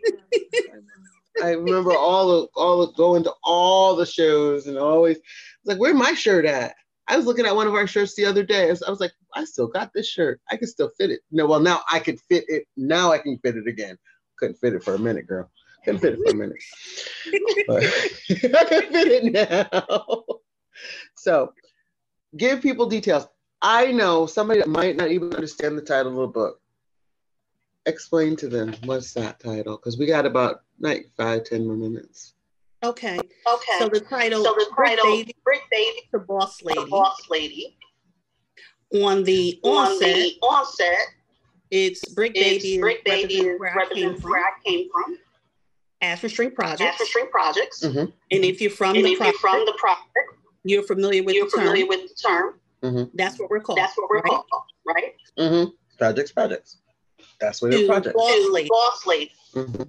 I remember all the all the going to all the shows and always like, where my shirt at? I was looking at one of our shirts the other day. I was, I was like, I still got this shirt. I can still fit it. No, well now I can fit it. Now I can fit it again. Couldn't fit it for a minute, girl. Couldn't fit it for a minute. I can fit it now. So give people details. I know somebody that might not even understand the title of the book. Explain to them what's that title because we got about like five, ten more minutes. Okay. Okay. So the title, so the Brick title, Baby, Brick Baby, the Boss the Lady. Boss Lady. On the On onset, the onset, it's Brick it's Baby Brick Baby represents where I came represents from, where I came from. Ashford Street Projects. Ashford Street Projects. Mhm. And if you're from and the if you're project, from the project, you're familiar with you're the term. with the term. That's what we're called. That's what we're right? called, right? Mm-hmm. Projects, projects. That's what To your project. boss To Mm-hmm.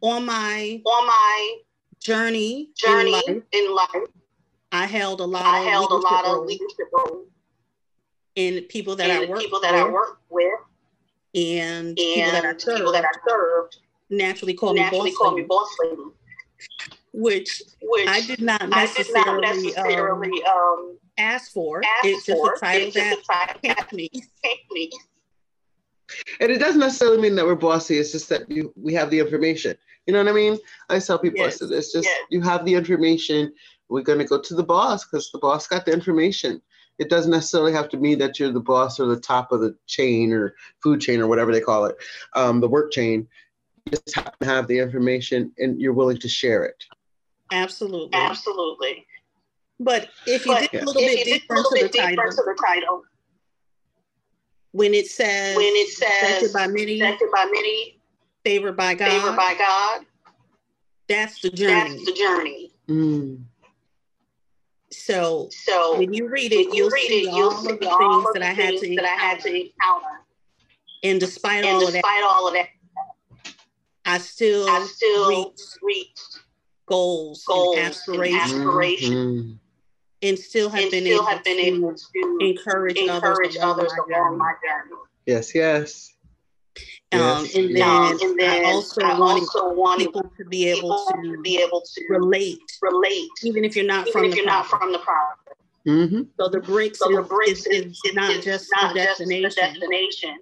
On my On my journey, journey in life, in life, I held a lot I of held a lot of roles leadership roles in people that I and worked people that I with worked with and people that I and people that served I served naturally call me naturally boss call lady, me boss lady, which which I did not I did not necessarily, um, um, ask for. ask it's just for. a title It's just that a title came that to me. Came to me. And it doesn't necessarily mean that we're bossy. It's just that you we have the information. You know what I mean? I tell people, Yes. I said, it's just Yes. you have the information. We're gonna go to the boss because the boss got the information. It doesn't necessarily have to mean that you're the boss or the top of the chain or food chain or whatever they call it, um, the work chain. You just happen to have the information and you're willing to share it. Absolutely. Absolutely. But if you But dig Yeah. a little if bit you dig deeper a little into the bit deeper title, into the title, when it says when it says accepted by many, accepted by many, favored by God, favored by God, that's the journey. that's the journey. Mm. So So when you read it, you you'll read see it, you'll all see of the all things that I had to that I had to encounter. encounter. And despite And all of that, despite all of that, I still, I still reached reached goals, goals and and aspirations aspiration. And still have and been still able have been to able to encourage, encourage others others along my along journey. my journey. Yes, yes. Um, Yes, and then Um, and then I also I wanted also wanted people to be able to to be able to relate, relate, even if you're not even from if the you're not from the project. hmm So the bricks, So the is, bricks is, is, is not is just not a just a destination. destination.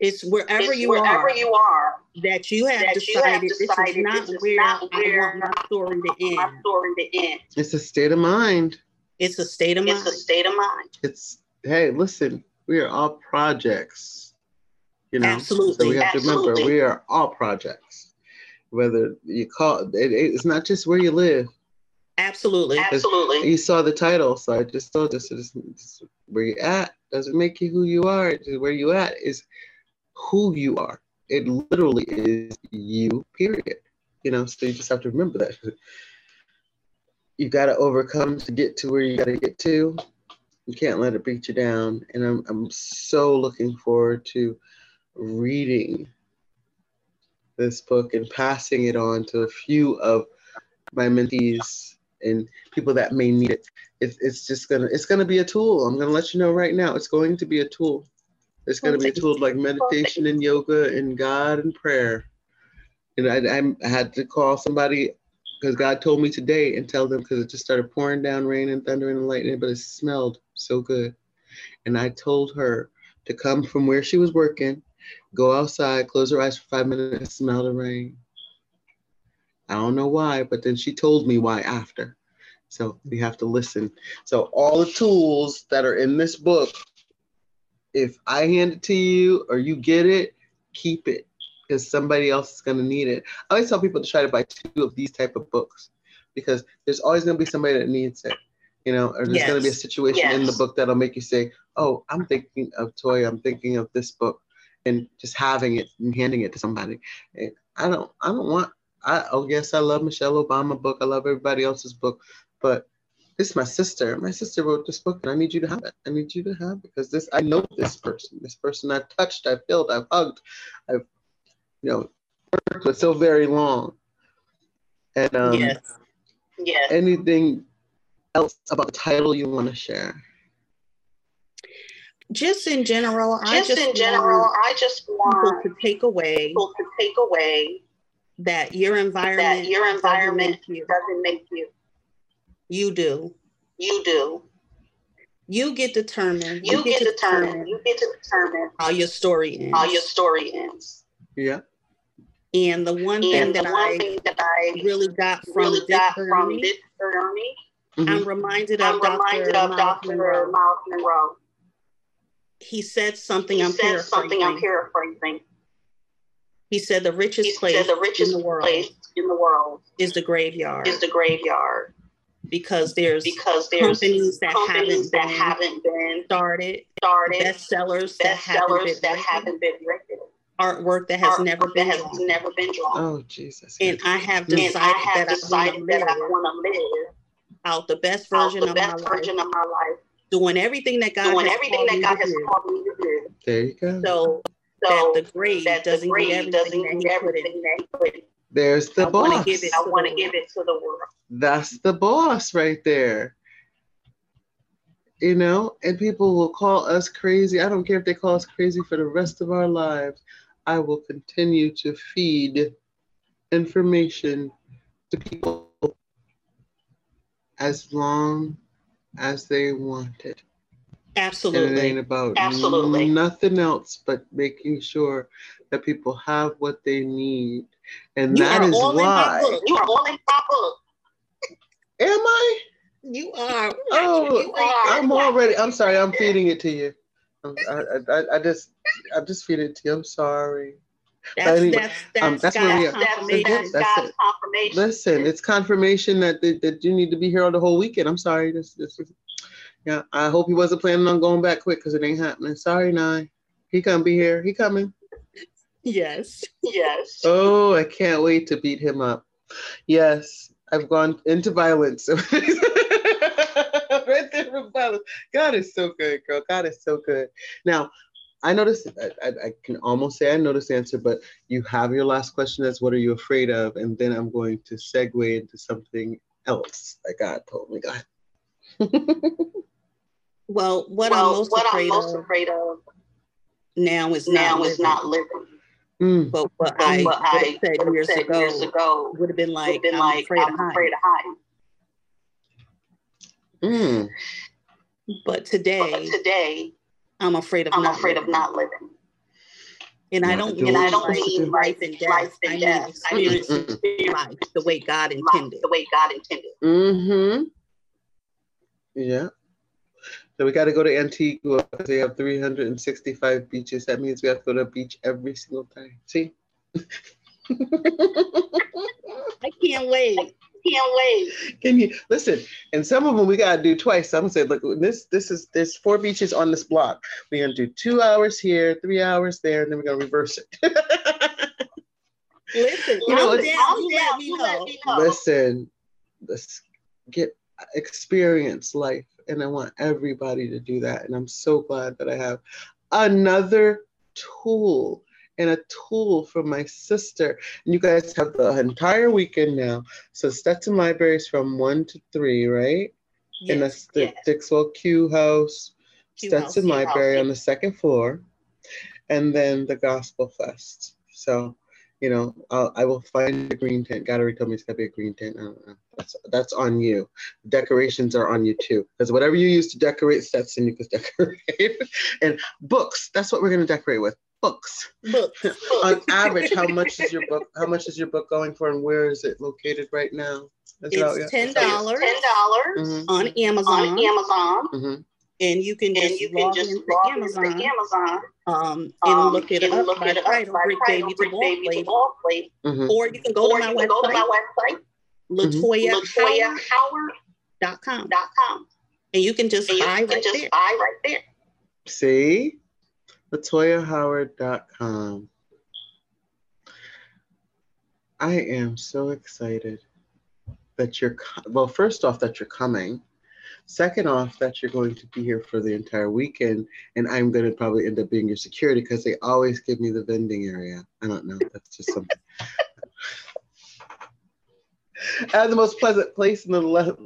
It's wherever It's you wherever are you are that you have that you have decided this is not this is where not I where want my story to my end. story to end. It's a state of mind. It's a state of mind. It's a state of mind. It's hey, listen, we are all projects. You know, so Absolutely. we have to remember we are all projects. Whether you call it, it's not just where you live. Absolutely. Absolutely. You saw the title, so I just told this is it's where you at doesn't make you who you are. It's Where you at is who you are. It literally is you. Period. You know, so you just have to remember that. You got to overcome to get to where you got to get to. You can't let it beat you down. And I'm I'm so looking forward to reading this book and passing it on to a few of my mentees and people that may need it. It's, it's just gonna it's gonna be a tool. I'm gonna let you know right now. It's going to be a tool. It's gonna be a tool like meditation and yoga and God and prayer. And I, I, I had to call somebody because God told me today and tell them because it just started pouring down rain and thunder and lightning, but it smelled so good. And I told her to come from where she was working, go outside, close her eyes for five minutes, and smell the rain. I don't know why, but then she told me why after. So we have to listen. So all the tools that are in this book, if I hand it to you or you get it, keep it because somebody else is going to need it. I always tell people to try to buy two of these type of books because there's always going to be somebody that needs it. You know, or there's yes. going to be a situation yes. in the book that'll make you say, "Oh, I'm thinking of toy. I'm thinking of this book," and just having it and handing it to somebody. And I don't, I don't want. I oh yes, I love Michelle Obama book. I love everybody else's book, but this is my sister. My sister wrote this book, and I need you to have it. I need you to have it because this. I know this person. This person I've touched, I've filled, I've hugged, I've you know, worked with so very long. And um, yes, yes. Anything else about the title you want to share? Just in general, just I just in general, I just want to take away people to take away that your environment that your environment doesn't make you. Doesn't make you. you do. You do. You get determined. You, you get, get determined. determined. You get to determine how your story ends. How your story ends. Yeah. And the one thing, that, one I thing that I really got from really Dick got from Dick Journey, mm-hmm. I'm reminded of I'm reminded Dr. of Dr. Myles Munroe. Munroe. He said something he I'm said paraphrasing. something I'm paraphrasing. He said the richest he place the richest in the world place in the world is the graveyard. Is the graveyard because there's because there's companies that companies haven't that been haven't been started, started bestsellers that haven't bestsellers been that written, haven't been written, artwork that has artwork never been that has drawn. never been drawn. Oh Jesus! And I have decided I have that decided I that I want want to live out the best version the of best my version life, of my life, doing everything that God doing has everything called that me God to has do. called me to do. There you go. So, So that the grade that doesn't grade get doesn't everything get that He put in. everything that He put in. There's the I wanna boss. give it I want to give it to the world. That's the boss right there. You know, and people will call us crazy. I don't care if they call us crazy for the rest of our lives. I will continue to feed information to people as long as they want it. Absolutely. And it Absolutely. ain't about Absolutely. nothing else but making sure that people have what they need. And You that are is all why. You are all in my book. Am I? You are. Oh, you are. I'm already. I'm sorry. I'm feeding it to you. I'm, I, I, I just, I'm just feel it to you. I'm sorry. That's, anyway, that's, that's, um, that's where we are. That's, confirmation. that's That's God's it. confirmation. Listen, it's confirmation that, that that you need to be here on the whole weekend. I'm sorry. This, this is, yeah. I hope he wasn't planning on going back quick because it ain't happening. Sorry, Nye. He can't be here. He coming. Yes. Yes. Oh, I can't wait to beat him up. Yes, I've gone into violence. right there. God is so good, girl. God is so good. Now, I noticed, I, I, I can almost say I know this answer, but you have your last question as what are you afraid of? And then I'm going to segue into something else that God told me. God. Well, what well, I'm most what afraid I'm most of afraid of now is now not is living. not living. Mm, But what But I what would have I said years said ago, years ago would have been like, been I'm like, afraid I'm afraid heights. of heights. Mm. But today, But today, I'm afraid of I'm not afraid of living. not living. And I don't doing And I don't you're like supposed to mean life and death. life I and mean death. I mean experiencing Mm-mm. life the way God life intended. the way God intended. Mm-hmm. Yeah. So we got to go to Antigua because they have 365 beaches. That means we have to go to the beach every single time. See? I can't wait. Can't wait. Can you listen? And some of them we gotta do twice. Some say, look, this this is there's four beaches on this block. We're gonna do two hours here, three hours there, and then we're gonna reverse it. Listen, You know, calm it's- down. Calm You down, let me you know. let me know. listen, let's get experience life, and I want everybody to do that. And I'm so glad that I have another tool and a tool from my sister. And you guys have the entire weekend now. So Stetson Libraries from one to three, right? and Yes. that's the yes. Dixwell Q House, Q Stetson House, Library House, on the second floor, and then the Gospel Fest. So you know, I'll, I will find a green tent. God already told me it's gotta be a green tent. That's that's on you. Decorations are on you too, because whatever you use to decorate Stetson, you can decorate. and books. That's what we're gonna decorate with. Books. Books. on average, how much is your book? How much is your book going for, and where is it located right now? Is it's ten dollars. Ten dollars mm-hmm. on Amazon. On Amazon. Mm-hmm and you can just you log can just into log Amazon, into Amazon um, and um, look it and up look by it up title, by Brick title, Baby to Ball Baby to Plate, Boss Lady. Mhm. or you can go Or to my you can go to website, my website, latoyahoward.com, latoyahoward.com, and you can just and you can right just there. buy right there. See? LatoyaHoward.com. I am so excited that you're, well, first off, that you're coming. Second off, that you're going to be here for the entire weekend, and I'm going to probably end up being your security because they always give me the vending area. I don't know. That's just something. Have the most pleasant place in the le-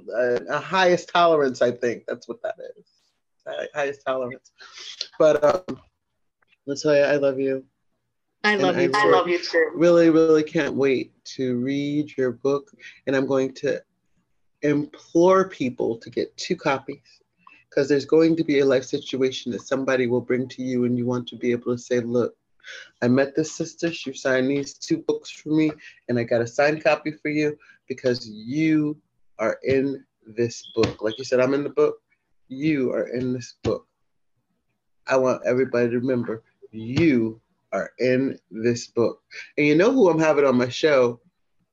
uh, highest tolerance, I think. That's what that is. Uh, highest tolerance. But um, Latoya, I love you. I And love you. I I love you too. Really, really can't wait to read your book. And I'm going to implore people to get two copies because there's going to be a life situation that somebody will bring to you, and you want to be able to say, Look, I met this sister. She signed these two books for me, and I got a signed copy for you because you are in this book. Like you said, I'm in the book. You are in this book. I want everybody to remember you are in this book. And you know who I'm having on my show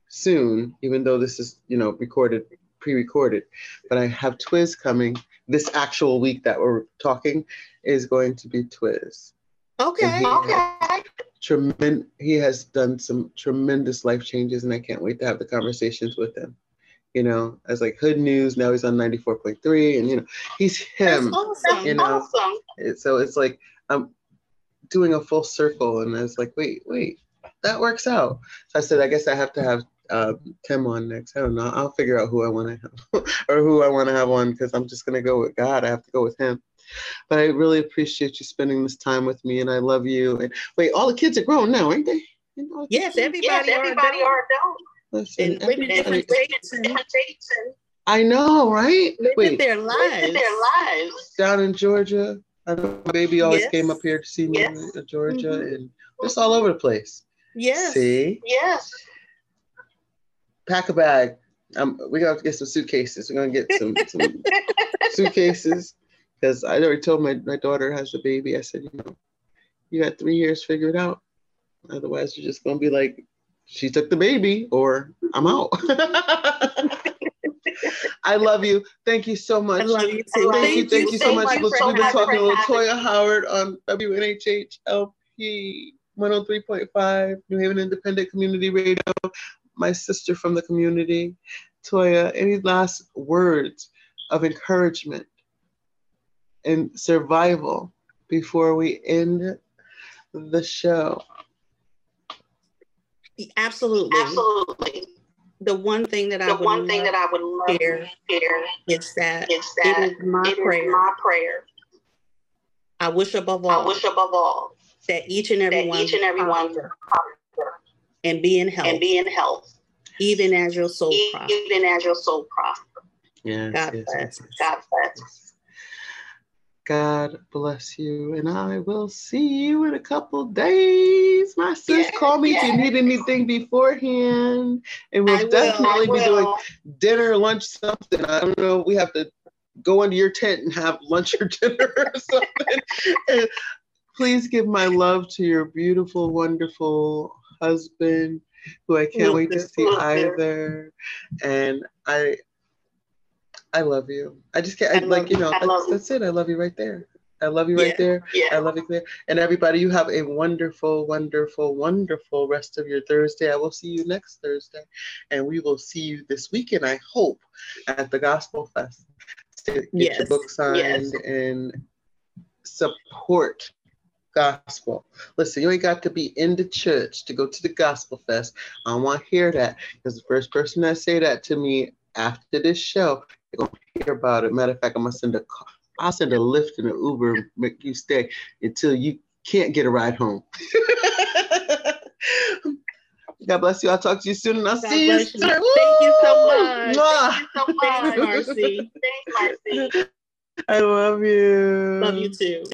soon, even though this is, you know, recorded, pre-recorded. But I have Twiz coming this actual week that we're talking is going to be Twiz. Okay. Okay. Tremend- he has done some tremendous life changes, and I can't wait to have the conversations with him. You know, as like Hood News, now he's on 94.3, and you know, he's That's him. awesome. You know, Awesome. So it's like I'm doing a full circle, and I was like, wait, wait, that works out. So I said, I guess I have to have uh, Tim on next. I don't know. I'll figure out who I want to have or who I want to have on because I'm just gonna go with God. I have to go with Him. But I really appreciate you spending this time with me, and I love you. And wait, all the kids are grown now, aren't they? Ain't all Yes, everybody, Yes, everybody are adults. Listen, and living everybody- different states and Different I know, right? living Wait, their living lives. their lives. down in Georgia. My baby always Yes. came up here to see me Yes. in Georgia, Mhm. and just all over the place. Yes. See, Yes. pack a bag. Um, we got to get some suitcases. We're gonna get some, some suitcases because I already told my, my daughter has a baby. I said, you know, you got three years, figured out. Otherwise, you're just gonna be like, she took the baby, or I'm out. I love you. Thank you so much. I love you too. Thank, you, thank you so much. for we've been talking me. to Latoya Howard on WNHHLP 103.5, New Haven Independent Community Radio. My sister from the community. Toya, any last words of encouragement and survival before we end the show? Absolutely. Absolutely. The one thing that I The would one thing that I would love share to share is that is that it is my it is prayer. my prayer. I wish above all. I all wish above all that each and every that one each and every one prosper prosper and be in health, and be in health, even as your soul prospers. even as your soul prospers. Yes, God yes, bless. yes, yes. God bless. God bless you, and I will see you in a couple days. My sis, Yeah, call me if you need anything beforehand, and we'll I definitely I be doing dinner, lunch, something. I don't know. We have to go into your tent and have lunch or dinner or something. And please give my love to your beautiful, wonderful husband, who I can't Will wait to see Will either. And I, I love you. I just can't. I, I like love you you. know. That's, you. that's it. I love you right there. I love you right Yeah. there. I love you there. And everybody, you have a wonderful, wonderful, wonderful rest of your Thursday. I will see you next Thursday. And we will see you this weekend, I hope, at the Gospel Fest. Get your book signed Yes. and support gospel. Listen, you ain't got to be in the church to go to the Gospel Fest. I want to hear that because the first person that say that to me after this show, they're gonna hear about it. Matter of fact, I'm gonna send a call. I'll send a Lyft and an Uber and make you stay until you can't get a ride home. God bless you. I'll talk to you soon, and I'll God see you soon. Thank you so much. Mwah. Thank you so much. Marcey. Thanks, Marcey. I love you. Love you too.